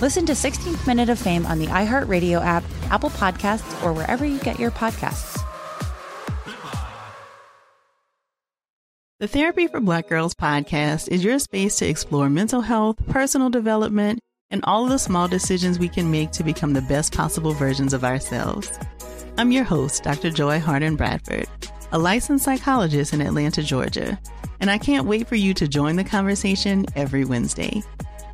Listen to 16th Minute of Fame on the iHeartRadio app, Apple Podcasts, or wherever you get your podcasts. The Therapy for Black Girls podcast is your space to explore mental health, personal development, and all the small decisions we can make to become the best possible versions of ourselves. I'm your host, Dr. Joy Harden Bradford, a licensed psychologist in Atlanta, Georgia, and I can't wait for you to join the conversation every Wednesday.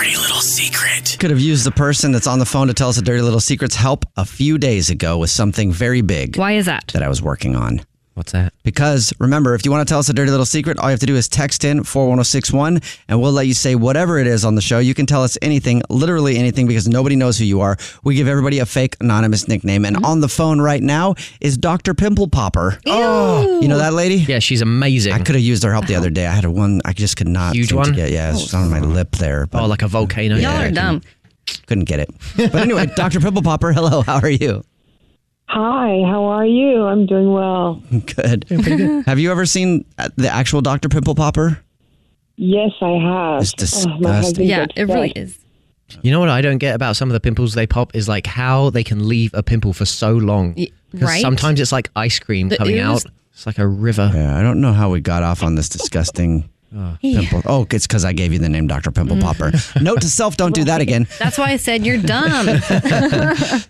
dirty little secret. Could have used the person that's on the phone to tell us a dirty little secret's help a few days ago with something very big. Why is that? That I was working on. What's that? Because remember, if you want to tell us a dirty little secret, all you have to do is text in 41061 and we'll let you say whatever it is on the show. You can tell us anything, literally anything, because nobody knows who you are. We give everybody a fake anonymous nickname. And on the phone right now is Dr. Pimple Popper. Oh, you know that lady? Yeah, she's amazing. I could have used her help the other day. I had a one, I just could not. Huge one? To get, yeah, it's on my oh. lip there. But oh, like a volcano. Yeah, Y'all I are couldn't- dumb. Couldn't get it. But anyway, Dr. Pimple Popper, hello. How are you? Hi, how are you? I'm doing well. Good. Have you ever seen uh, the actual Dr. Pimple Popper? Yes, I have. It's Oh, disgusting. husband Yeah, it really is. You know what I don't get about some of the pimples they pop is like how they can leave a pimple for so long. 'Cause right? Sometimes it's like ice cream The coming ooze- out. It's like a river. Yeah, I don't know how we got off on this disgusting pimple. Oh, it's because I gave you the name Dr. Pimple Mm. Popper. Note to self, don't do that again. That's why I said you're dumb.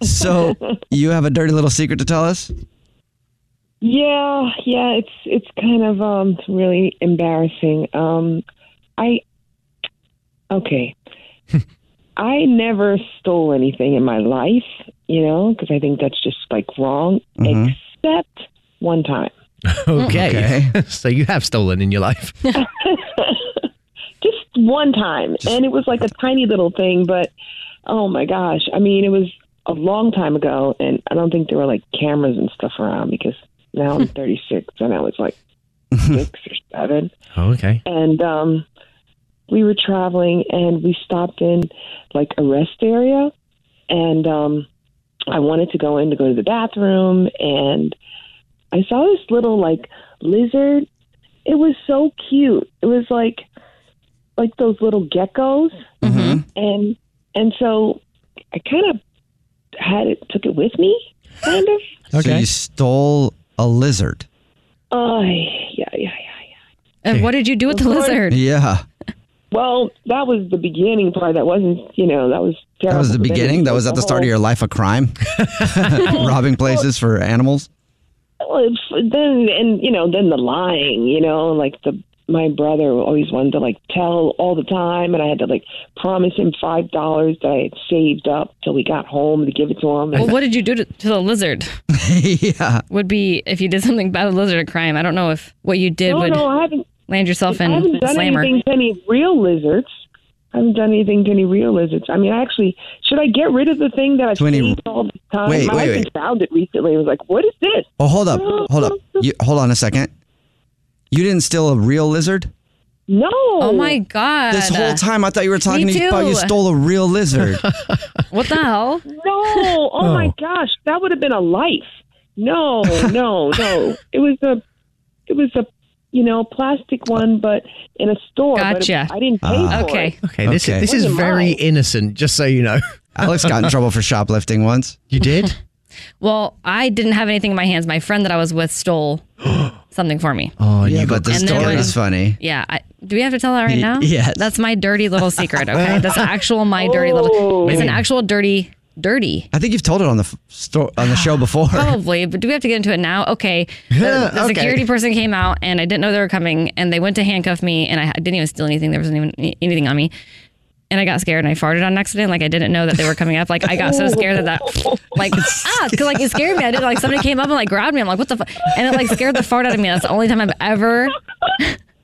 So, you have a dirty little secret to tell us? Yeah, yeah, it's it's kind of um really embarrassing. Um I okay. I never stole anything in my life, you know, because I think that's just like wrong, Mhm. except one time. Okay. Okay. so you have stolen in your life. Just one time. And it was like a tiny little thing, but oh my gosh. I mean, it was a long time ago, and I don't think there were like cameras and stuff around because now I'm 36 and I was like six or seven. Oh, okay. And um, we were traveling and we stopped in like a rest area. And um, I wanted to go in to go to the bathroom, and I saw this little like lizard. It was so cute. It was like like those little geckos, Mm-hmm. and and so I kind of had it, took it with me, kind of. So, you stole a lizard. Oh, yeah, yeah, yeah. Yeah. And what did you do with the course. lizard? Yeah. Well, that was the beginning part. That wasn't, you know, that was terrible. That was the But then it beginning. That was at the start of your life of crime, robbing places for animals. Well, it's- then and you know, then the lying. You know, like the my brother always wanted to like tell all the time, and I had to like promise him five dollars that I had saved up till we got home to give it to him. Well, what did you do to, to the lizard? yeah. Would be if you did something bad to the lizard a crime. I don't know if what you did no, would no, I haven't. land yourself I in haven't done slammer. anything to any real lizards. I haven't done anything to any real lizards. I mean, actually, should I get rid of the thing that I've To any- saved all the time? Wait, My wait, husband wait. found it recently. It was like, what is this? Oh, hold up. Hold up. You, hold on a second. You didn't steal a real lizard? No. Oh my god! This whole time I thought you were talking Me about you stole a real lizard. What the hell? No. Oh, my oh. gosh, that would have been a life. No, no, no. It was a, it was a, you know, plastic one, but in a store. but Gotcha. I didn't pay Ah. for Okay. it. Okay. This, Okay. this is Wasn't very mine. innocent, just so you know. Alex got in trouble for shoplifting once. You did? Well, I didn't have anything in my hands. My friend that I was with stole something for me. Oh, yeah, you but the And then story when- is funny. Yeah. I, do we have to tell that right now? yes. That's my dirty little secret. Okay. That's actual my dirty little. It's an actual dirty, dirty. I think you've told it on the sto- on the show before. Probably, but do we have to get into it now? Okay. The, the Okay. security person came out and I didn't know they were coming and they went to handcuff me and I didn't even steal anything. There wasn't even anything on me. And I got scared and I farted on accident. Like I didn't know that they were coming up. Like I got so scared that that, like, ah, because like it scared me. I did like somebody came up and like grabbed me. I'm like, what the fuck? And it like scared the fart out of me. That's the only time I've ever.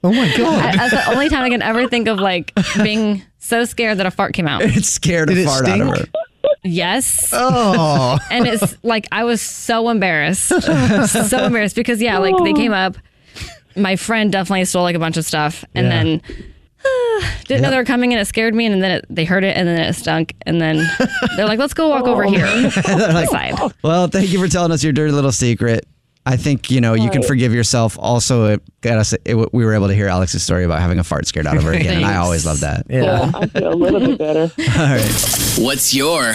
Oh my god. I, that's the only time I can ever think of like being so scared that a fart came out. It scared Did a it fart out of her. Stink? Yes. Oh. and it's like I was so embarrassed, so embarrassed because yeah, like they came up. My friend definitely stole like a bunch of stuff, and Yeah. then didn't know they were coming, and it scared me. And then it, they heard it, and then it stunk. And then they're like, "Let's go walk over oh here." Side. Well, thank you for telling us your dirty little secret. I think you know you can forgive yourself. Also, it got us. It, we were able to hear Alex's story about having a fart scared out of her again, and I always love that. Yeah. I feel a little bit better. All right. What's your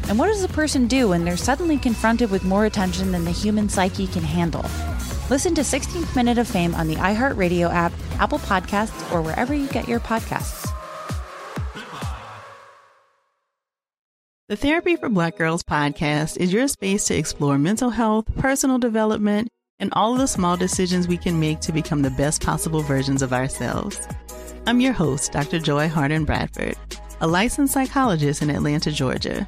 And what does a person do when they're suddenly confronted with more attention than the human psyche can handle? Listen to 16th Minute of Fame on the iHeartRadio app, Apple Podcasts, or wherever you get your podcasts. The Therapy for Black Girls podcast is your space to explore mental health, personal development, and all of the small decisions we can make to become the best possible versions of ourselves. I'm your host, Dr. Joy Harden Bradford, a licensed psychologist in Atlanta, Georgia,